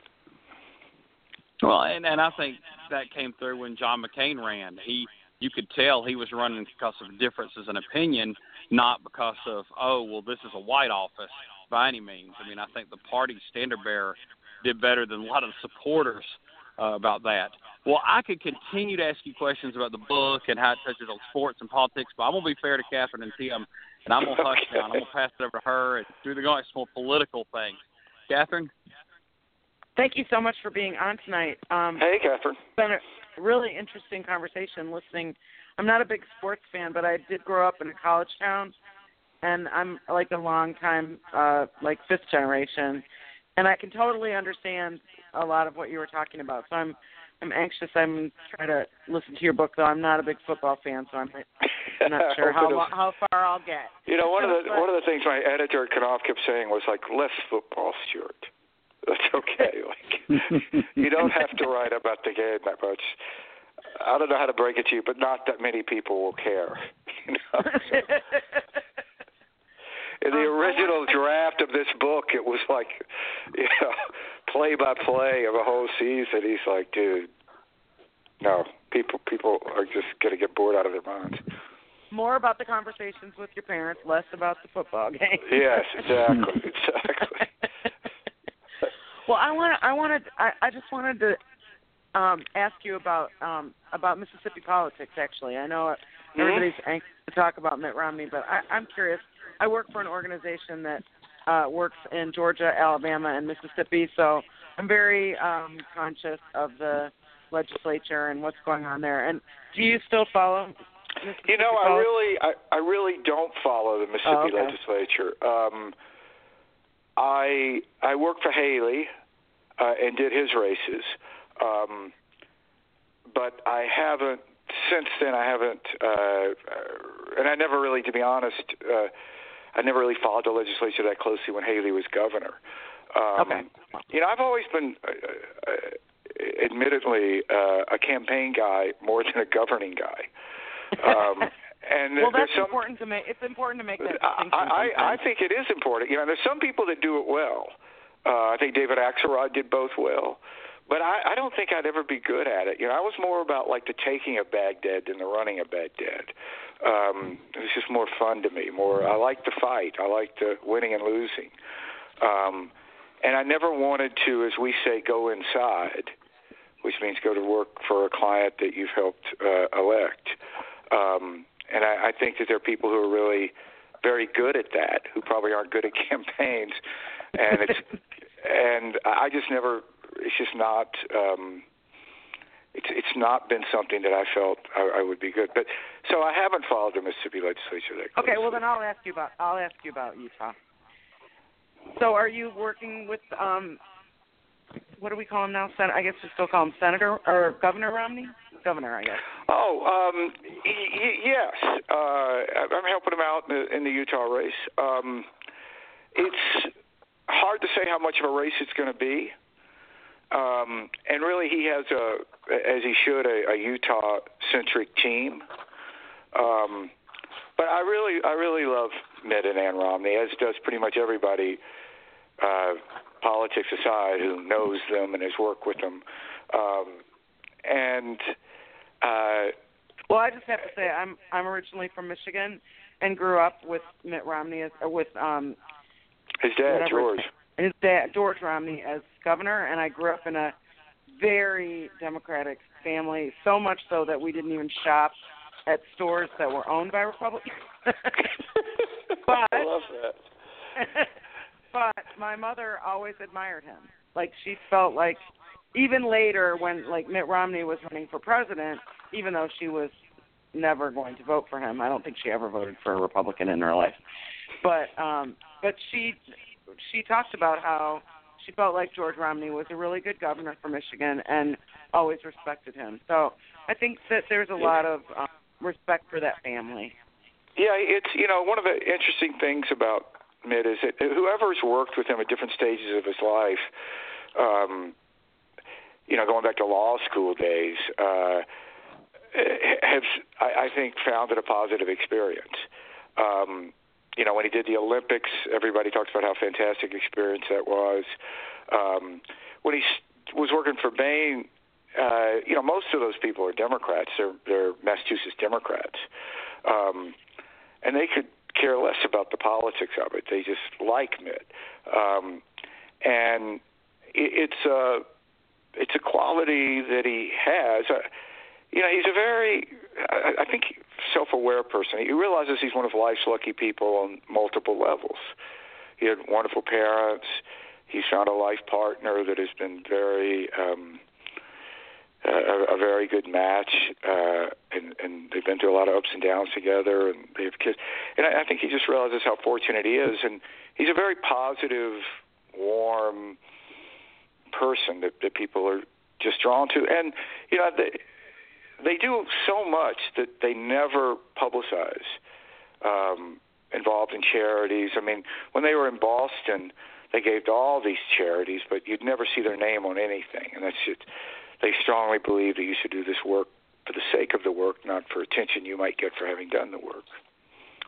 Well, and, and I think that came through when John McCain ran. He you could tell he was running because of differences in opinion, not because of oh well this is a white office by any means. I mean I think the party standard bearer did better than a lot of the supporters uh, about that. Well, I could continue to ask you questions about the book and how it touches on sports and politics, but I'm gonna be fair to Catherine and Tim, and I'm gonna hush down. I'm gonna pass it over to her and do the going more political things. Catherine. Thank you so much for being on tonight. Um, hey, Catherine. It's been a really interesting conversation. Listening, I'm not a big sports fan, but I did grow up in a college town, and I'm like a long time, uh, like fifth generation and I can totally understand a lot of what you were talking about. So I'm I'm anxious. I'm trying to listen to your book, though. I'm not a big football fan, so I'm not (laughs) sure how how far I'll get. You know, one of the one of the things my editor Knopf kept saying was like, "Less football, Stuart. (laughs) That's okay. like, (laughs) you don't have to write about the game that much." I don't know how to break it to you, but not that many people will care. (laughs) You know? (laughs) in the um, original draft of this book, it was like, (laughs) you know, play by play of a whole season. He's like, dude, no, people people are just gonna get bored out of their minds. More about the conversations with your parents, less about the football game. yes, exactly, exactly. well, I want I wanted I, I just wanted to um, ask you about um, about Mississippi politics. Actually, I know everybody's mm-hmm. anxious to talk about Mitt Romney, but I, I'm curious I work for an organization that uh, works in Georgia, Alabama, and Mississippi. So I'm very um, conscious of the legislature and what's going on there. And do you still follow? You know, I really, I, I really don't follow the Mississippi Oh, okay. legislature. Um, I I worked for Haley uh, and did his races, um, but I haven't since then. I haven't, uh, uh, and I never really, to be honest, uh, I never really followed the legislature that closely when Haley was governor. Um, Okay. You know, I've always been, uh, uh, admittedly, uh, a campaign guy more than a governing guy. Um, (laughs) and well, that's some, important to make. It's important to make that distinction. I, I sometimes. think it is important. You know, there's some people that do it well. Uh, I think David Axelrod did both well, but I, I don't think I'd ever be good at it. You know, I was more about like the taking of Baghdad than the running of Baghdad. Um, it was just more fun to me. More, I like the fight. I like the winning and losing. Um, and I never wanted to, as we say, go inside, which means go to work for a client that you've helped uh, elect. Um, and I, I think that there are people who are really very good at that, who probably aren't good at (laughs) campaigns, and it's (laughs) and I just never. It's just not. Um, it's it's not been something that I felt I, I would be good. But so I haven't followed the Mississippi legislature that closely. Okay, well then I'll ask you about I'll ask you about Utah. So are you working with um what do we call him now? Sen- I guess we still call him Senator or Governor Romney? Governor, I guess. Oh, um, y- y- yes. Uh, I'm helping him out in the, in the Utah race. Um, it's hard to say how much of a race it's going to be. Um, and really, he has a, as he should, a, a Utah-centric team. Um, but I really, I really love Mitt and Ann Romney, as does pretty much everybody, uh, politics aside, who knows them and has worked with them. Um, and uh, Well, I just have to say I'm I'm originally from Michigan and grew up with Mitt Romney as with um his dad, Whatever. George. his dad George Romney as governor and I grew up in a very democratic family, so much so that we didn't even shop at stores that were owned by Republicans. (laughs) but I love that. (laughs) but my mother always admired him. Like she felt like even later when like Mitt Romney was running for president, even though she was never going to vote for him, I don't think she ever voted for a Republican in her life. But um but she she talked about how she felt like George Romney was a really good governor for Michigan and always respected him. So I think that there's a lot of um, respect for that family. Yeah, it's you know one of the interesting things about Mitt is that whoever's worked with him at different stages of his life, um, you know, going back to law school days, uh, have I, I think found it a positive experience. Um, you know, when he did the Olympics, everybody talked about how fantastic experience that was. Um, when he was working for Bain, uh, you know, most of those people are Democrats. They're they're Massachusetts Democrats, um, and they could care less about the politics of it. They just like Mitt, um, and it, it's a it's a quality that he has. Uh, you know, he's a very, I, I think, self-aware person. He realizes he's one of life's lucky people on multiple levels. He had wonderful parents. He's found a life partner that has been very, um, a, a very good match, uh, and, and they've been through a lot of ups and downs together, and they have kids. And I, I think he just realizes how fortunate he is, and he's a very positive, warm person that, that people are just drawn to. And you know, they, they do so much that they never publicize. Um, involved in charities. I mean, when they were in Boston, they gave to all these charities, but you'd never see their name on anything. And that's just they strongly believe that you should do this work for the sake of the work, not for attention you might get for having done the work.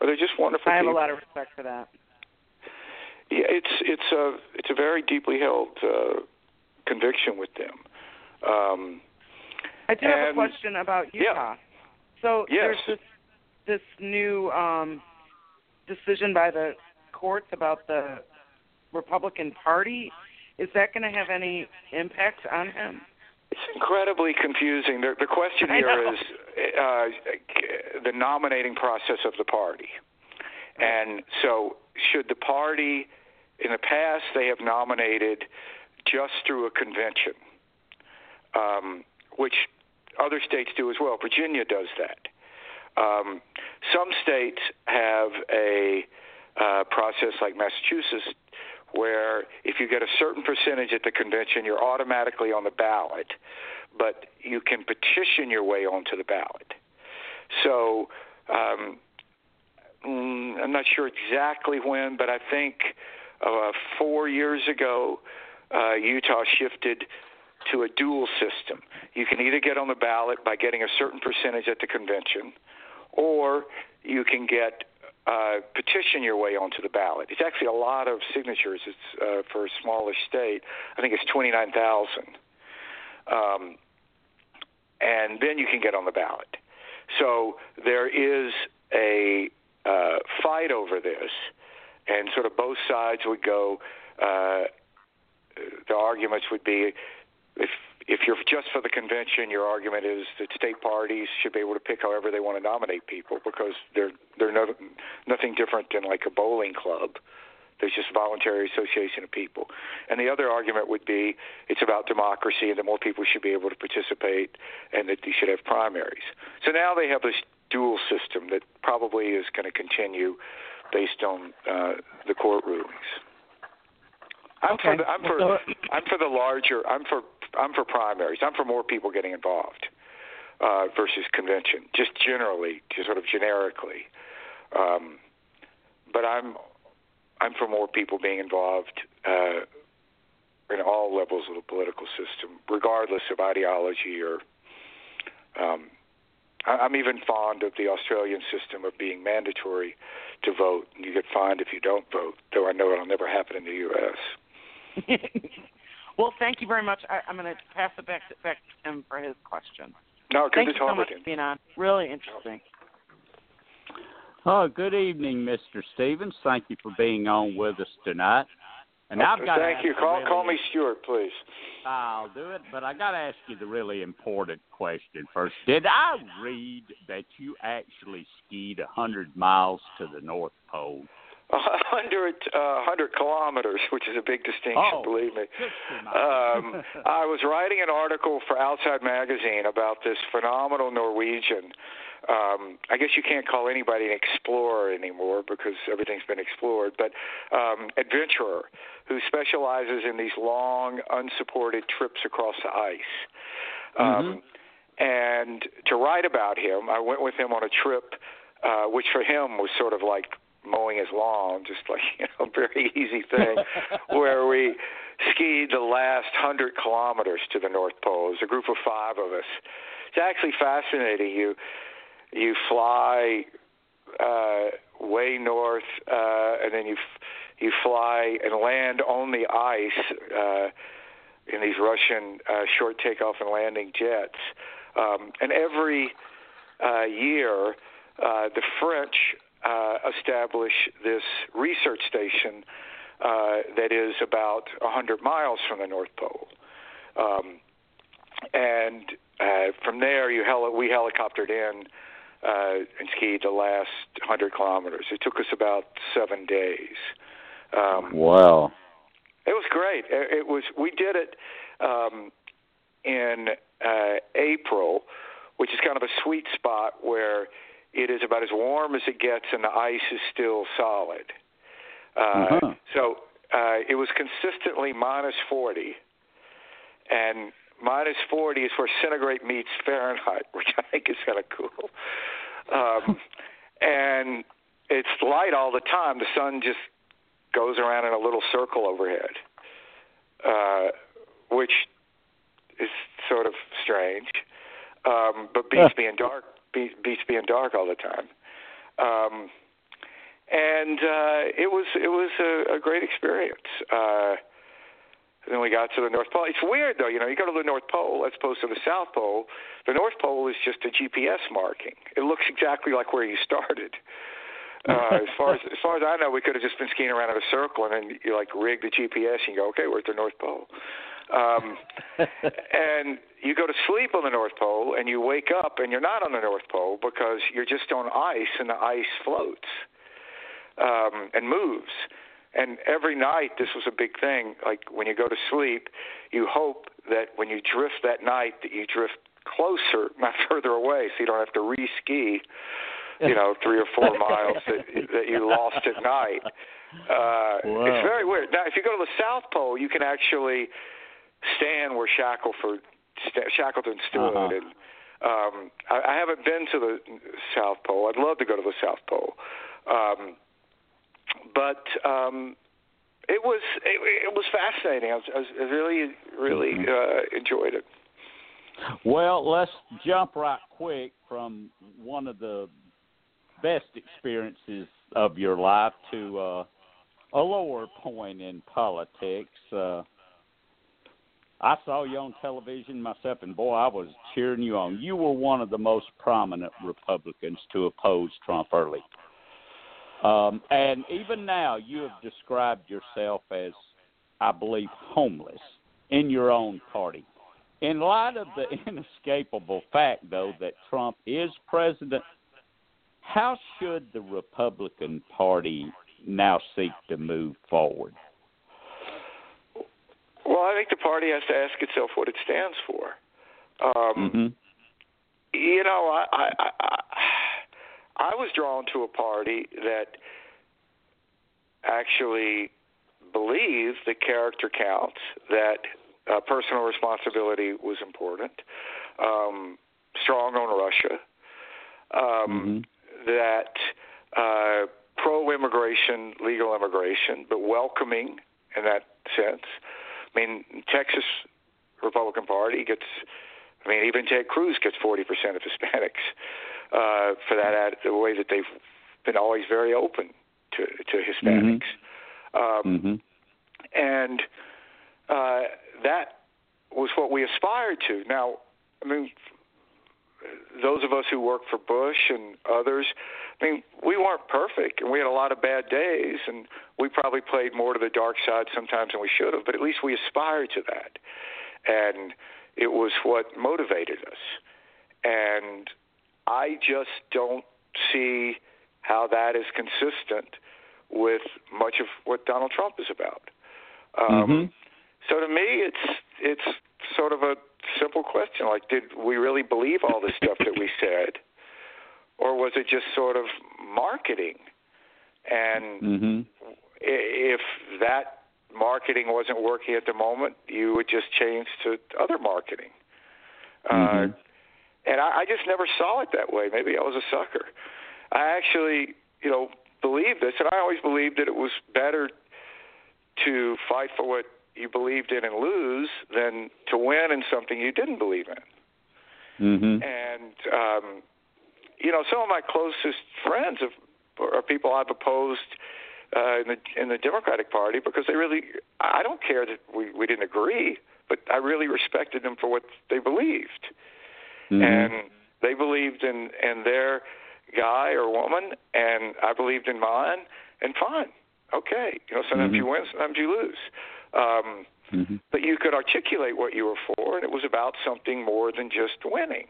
Or they're just wonderful. I have people. a lot of respect for that. Yeah, it's it's a it's a very deeply held uh, conviction with them. Um, I do have a question about Utah. So Yes. there's this this new um decision by the courts about the Republican Party. Is that going to have any impact on him? It's incredibly confusing. The, the question here is uh, the nominating process of the party. And so, should the party in the past, they have nominated just through a convention, um, which other states do as well. Virginia does that. Um, some states have a uh, process like Massachusetts where if you get a certain percentage at the convention, you're automatically on the ballot, but you can petition your way onto the ballot. So um, mm, I'm not sure exactly when, but I think uh, four years ago, uh, Utah shifted to a dual system. You can either get on the ballot by getting a certain percentage at the convention, or you can get uh, petition your way onto the ballot. It's actually a lot of signatures. It's uh, for a smallish state. I think it's twenty nine thousand, um, and then you can get on the ballot. So there is a uh, fight over this, and sort of both sides would go. Uh, the arguments would be if if you're just for the convention, your argument is that state parties should be able to pick however they want to nominate people because they're they're no, nothing different than like a bowling club. There's just voluntary association of people. And the other argument would be it's about democracy and that more people should be able to participate and that you should have primaries. So now they have this dual system that probably is going to continue based on uh, the court rulings. I'm okay. for the, I'm for I'm for the larger I'm for I'm for primaries. I'm for more people getting involved uh, versus convention, just generally, just sort of generically. Um, but I'm I'm for more people being involved uh, in all levels of the political system, regardless of ideology or. Um, I'm even fond of the Australian system of being mandatory to vote. You get fined if you don't vote, though I know it'll never happen in the U.S. (laughs) Well, thank you very much. I, I'm going to pass it back to, back to him for his question. No, good Thank to you talk so much for being on. Really interesting. Oh, good evening, Mr. Stevens. Thank you for being on with us tonight. And Oh, I've got thank ask you. Call really- call me Stuart, please. I'll do it, but I got to ask you the really important question first. Did I read that you actually skied a hundred miles to the North Pole? A hundred uh, hundred kilometers, which is a big distinction, Oh, believe me. Um, (laughs) I was writing an article for Outside Magazine about this phenomenal Norwegian. Um, I guess you can't call anybody an explorer anymore because everything's been explored, but um, adventurer who specializes in these long, unsupported trips across the ice. Um, and to write about him, I went with him on a trip, uh, which for him was sort of like mowing his lawn, just like (laughs) you know, very easy thing, where we skied the last hundred kilometers to the North Pole. It was a group of five of us. It's actually fascinating. You you fly uh, way north, uh, and then you you fly and land on the ice uh, in these Russian uh, short takeoff and landing jets. Um, and every uh, year, uh, the French uh, establish this research station uh, that is about 100 miles from the North Pole. Um, and uh, from there, you heli- we helicoptered in uh, and skied the last 100 kilometers. It took us about seven days. Um, Wow. it was great. It it was. We did it um, in uh, April, which is kind of a sweet spot where it is about as warm as it gets, and the ice is still solid. Uh, Uh-huh. So uh, it was consistently minus 40, and minus 40 is where centigrade meets Fahrenheit, (laughs) which I think is kind of cool. Um, (laughs) and it's light all the time. The sun just goes around in a little circle overhead, uh, which is sort of strange, um, but beats being dark. Beats, beats being dark all the time. Um, and uh, it was it was a, a great experience. Uh, then we got to the North Pole. It's weird though, you know, you go to the North Pole as opposed to the South Pole. The North Pole is just a GPS marking. It looks exactly like where you started. (laughs) Uh, as far as as far as I know, we could have just been skiing around in a circle, and then you like rig the GPS and you go, okay, we're at the North Pole. Um, (laughs) and you go to sleep on the North Pole, and you wake up, and you're not on the North Pole because you're just on ice, and the ice floats um, and moves. And every night, this was a big thing. Like when you go to sleep, you hope that when you drift that night, that you drift closer, (laughs) not further away, so you don't have to re-ski. You know, three or four miles that that you lost at night. Uh, Wow. It's very weird. Now, if you go to the South Pole, you can actually stand where Shackleford, st- Shackleton stood, Uh-huh. and um, I, I haven't been to the South Pole. I'd love to go to the South Pole, um, but um, it was it, it was fascinating. I, was, I, was, I really really Mhm. uh, enjoyed it. Well, let's jump right quick from one of the best experiences of your life to uh, a lower point in politics. Uh, I saw you on television myself, and boy, I was cheering you on. You were one of the most prominent Republicans to oppose Trump early. Um, and even now, you have described yourself as, I believe, homeless in your own party. In light of the (laughs) inescapable fact, though, that Trump is president, how should the Republican Party now seek to move forward? Well, I think the party has to ask itself what it stands for. Um, hmm You know, I, I I I was drawn to a party that actually believed that character counts, that uh, personal responsibility was important, um, strong on Russia, um, that uh, pro-immigration, legal immigration, but welcoming in that sense. I mean, Texas Republican Party gets. I mean, even Ted Cruz gets 40% of Hispanics uh, for that ad, the way that they've been always very open to to Hispanics. Um, hmm and uh, that was what we aspired to. Now, I mean, those of us who worked for Bush and others, I mean, we weren't perfect, and we had a lot of bad days, and we probably played more to the dark side sometimes than we should have. But at least we aspired to that, and it was what motivated us. And I just don't see how that is consistent with much of what Donald Trump is about. Um, Mhm. So to me, it's it's sort of a simple question: like, did we really believe all the stuff that we said, or was it just sort of marketing? And hmm if that marketing wasn't working at the moment, you would just change to other marketing. Uh, Mhm. and I, I just never saw it that way. Maybe I was a sucker. I actually, you know, believed this, and I always believed that it was better to fight for what you believed in and lose than to win in something you didn't believe in. hmm And um, you know, some of my closest friends have, are people I've opposed uh, in the in the Democratic Party because they really. I don't care that we we didn't agree, but I really respected them for what they believed, hmm and they believed in in their guy or woman, and I believed in mine, and fine, okay. You know, sometimes Mhm. you win, sometimes you lose. Um, hmm but you could articulate what you were for, and it was about something more than just winning.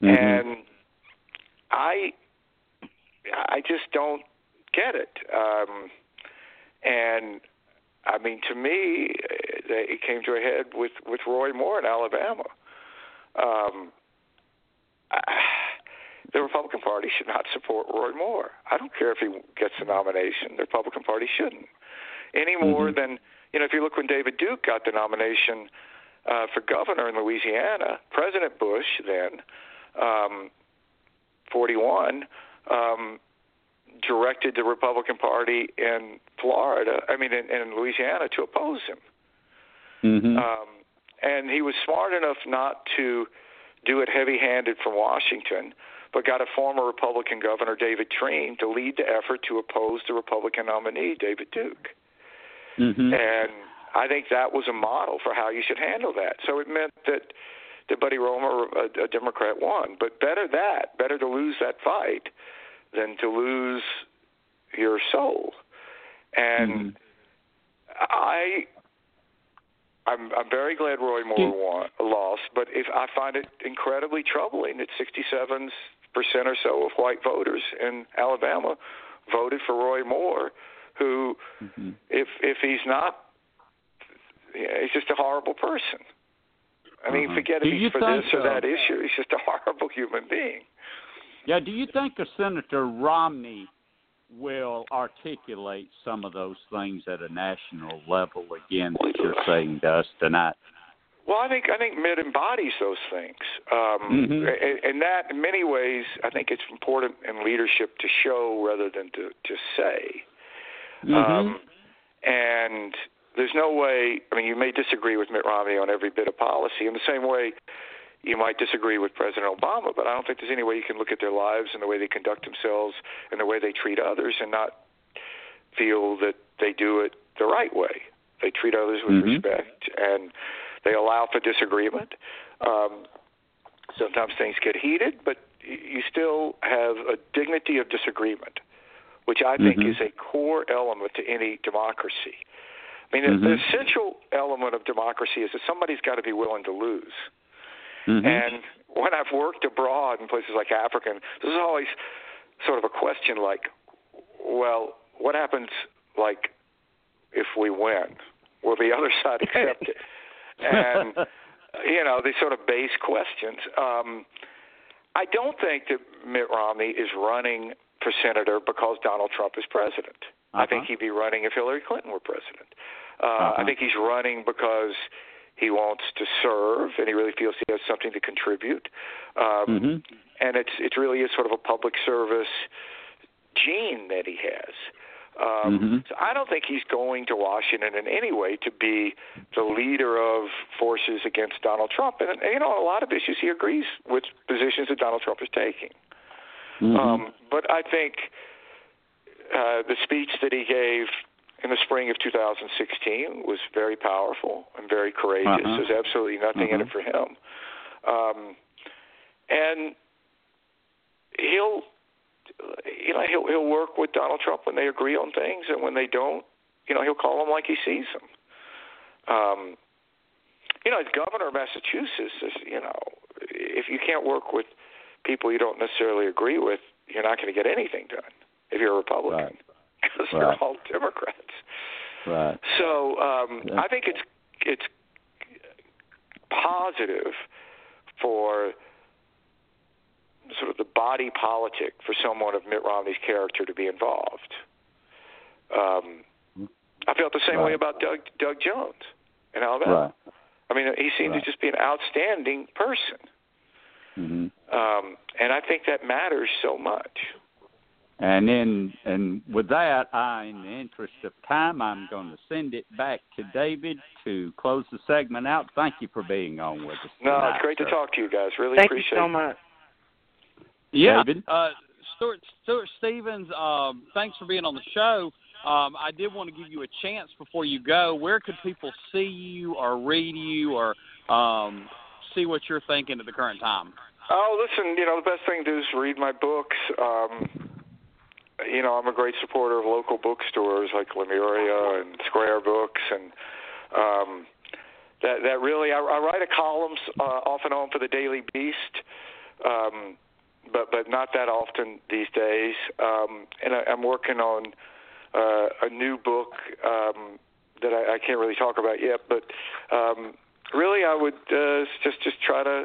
hmm And I, I just don't get it. Um, and I mean, to me, uh, it came to a head with with Roy Moore in Alabama. Um, I, the Republican Party should not support Roy Moore. I don't care if he gets the nomination. The Republican Party shouldn't any more Mhm. than you know. If you look when David Duke got the nomination uh, for governor in Louisiana, President Bush then, um, 41, um, directed the Republican Party in Florida. I mean, in, in Louisiana to oppose him. hmm Um, and he was smart enough not to do it heavy-handed from Washington, but got a former Republican governor, David Treen, to lead the effort to oppose the Republican nominee, David Duke. Hmm And I think that was a model for how you should handle that. So it meant that that Buddy Roemer, a, a Democrat, won. But better that, better to lose that fight than to lose your soul. And Mhm. I, I'm I'm very glad Roy Moore won, lost. But if I find it incredibly troubling that 67 percent or so of white voters in Alabama voted for Roy Moore, who, mm-hmm. if if he's not, he's just a horrible person. I mean, Uh-huh. forget Do if he's for think, this or uh, that issue. He's just a horrible human being. Yeah, do you think a Senator Romney will articulate some of those things at a national level again that you're saying to us tonight? Well, I think I think Mitt embodies those things, um, Mhm. and, and that in many ways I think it's important in leadership to show rather than to to say. Mm-hmm. Um, and there's no way. I mean, you may disagree with Mitt Romney on every bit of policy in the same way you might disagree with President Obama, but I don't think there's any way you can look at their lives and the way they conduct themselves and the way they treat others and not feel that they do it the right way. They treat others with Mhm. respect and they allow for disagreement. Um, sometimes things get heated, but you still have a dignity of disagreement, which I think Mhm. is a core element to any democracy. I mean, the- the essential element of democracy is that somebody's got to be willing to lose. Mhm. And when I've worked abroad in places like Africa, there's always sort of a question like, well, what happens like if we win? Will the other (laughs) side accept it? And (laughs) you know, these sort of base questions. Um, I don't think that Mitt Romney is running for senator because Donald Trump is president. I think Uh-huh. he'd be running if Hillary Clinton were president. Uh, Uh-huh. I think he's running because he wants to serve and he really feels he has something to contribute. Um, Mhm. And it's it really is sort of a public service gene that he has. Um, Mhm. So I don't think he's going to Washington in any way to be the leader of forces against Donald Trump. And you know, on a lot of issues, he agrees with positions that Donald Trump is taking. Mhm. Um, but I think uh, the speech that he gave in the spring of 2016 was very powerful and very courageous. Uh-huh. There's absolutely nothing in Uh-huh. it for him. Um, and he'll, you know, he'll he'll work with Donald Trump when they agree on things, and when they don't, you know, he'll call them like he sees them. Um, you know, as governor of Massachusetts, you know, if you can't work with people you don't necessarily agree with, you're not going to get anything done if you're a Republican (laughs) because they're all Democrats. Right. So um, Yeah. I think it's it's positive for sort of the body politic for someone of Mitt Romney's character to be involved. Um, I felt the same way about Doug Doug Jones in Alabama. Right. I mean, he seemed Right. to just be an outstanding person, Mhm. um, and I think that matters so much. And then, and with that, I, in the interest of time, I'm going to send it back to David to close the segment out. Thank you for being on with us. No, tonight, it's great to talk to you guys. Really Thank you appreciate so it. much. Yeah. David? Uh, Stuart, Stuart Stevens, um, thanks for being on the show. Um, I did want to give you a chance before you go. Where could people see you or read you or um, see what you're thinking at the current time? Oh, listen, you know, the best thing to do is read my books. Um, you know, I'm a great supporter of local bookstores like Lemuria and Square Books, and um, that that really, I, I write a columns uh, off and on for the Daily Beast, um, but but not that often these days. Um, and I, I'm working on uh, a new book um, that I, I can't really talk about yet, but um, really, I would uh, just just try to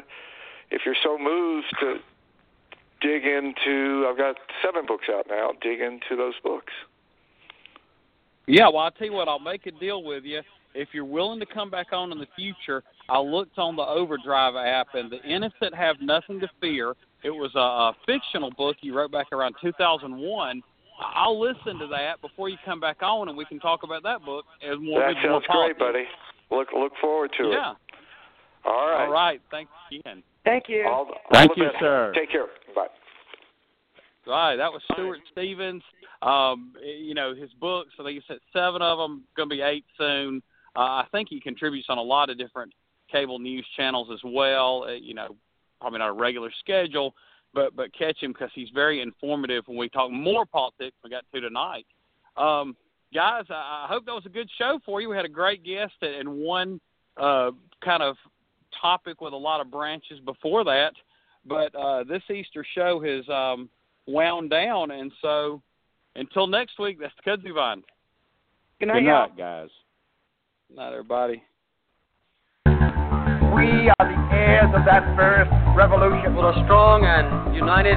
if you're so moved to dig into I've got seven books out now, dig into those books. Yeah, well, I'll tell you what, I'll make a deal with you. If you're willing to come back on in the future, I looked on the Overdrive app, and The Innocent Have Nothing to Fear. It was a, a fictional book you wrote back around 2001. I'll listen to that before you come back on, and we can talk about that book as more. that with more sounds great, buddy. Look look forward to Yeah. it. Yeah. All right. All right. Thanks again. Thank you. All, all Thank the you, best. sir. Take care. Bye. Right, that was Stuart Stevens. Um, you know his books. I think he said seven of them. Going to be eight soon. Uh, I think he contributes on a lot of different cable news channels as well. Uh, you know, probably not a regular schedule, but but catch him because he's very informative when we talk more politics. We got to tonight. Um, guys, I, I hope that was a good show for you. We had a great guest and one uh, kind of topic with a lot of branches before that. But uh, this Easter show has um, wound down, and so until next week, that's the Kudzu Vine. Good night, Good y'all. night, guys. Not everybody. We are the heirs of that first revolution. With a strong and united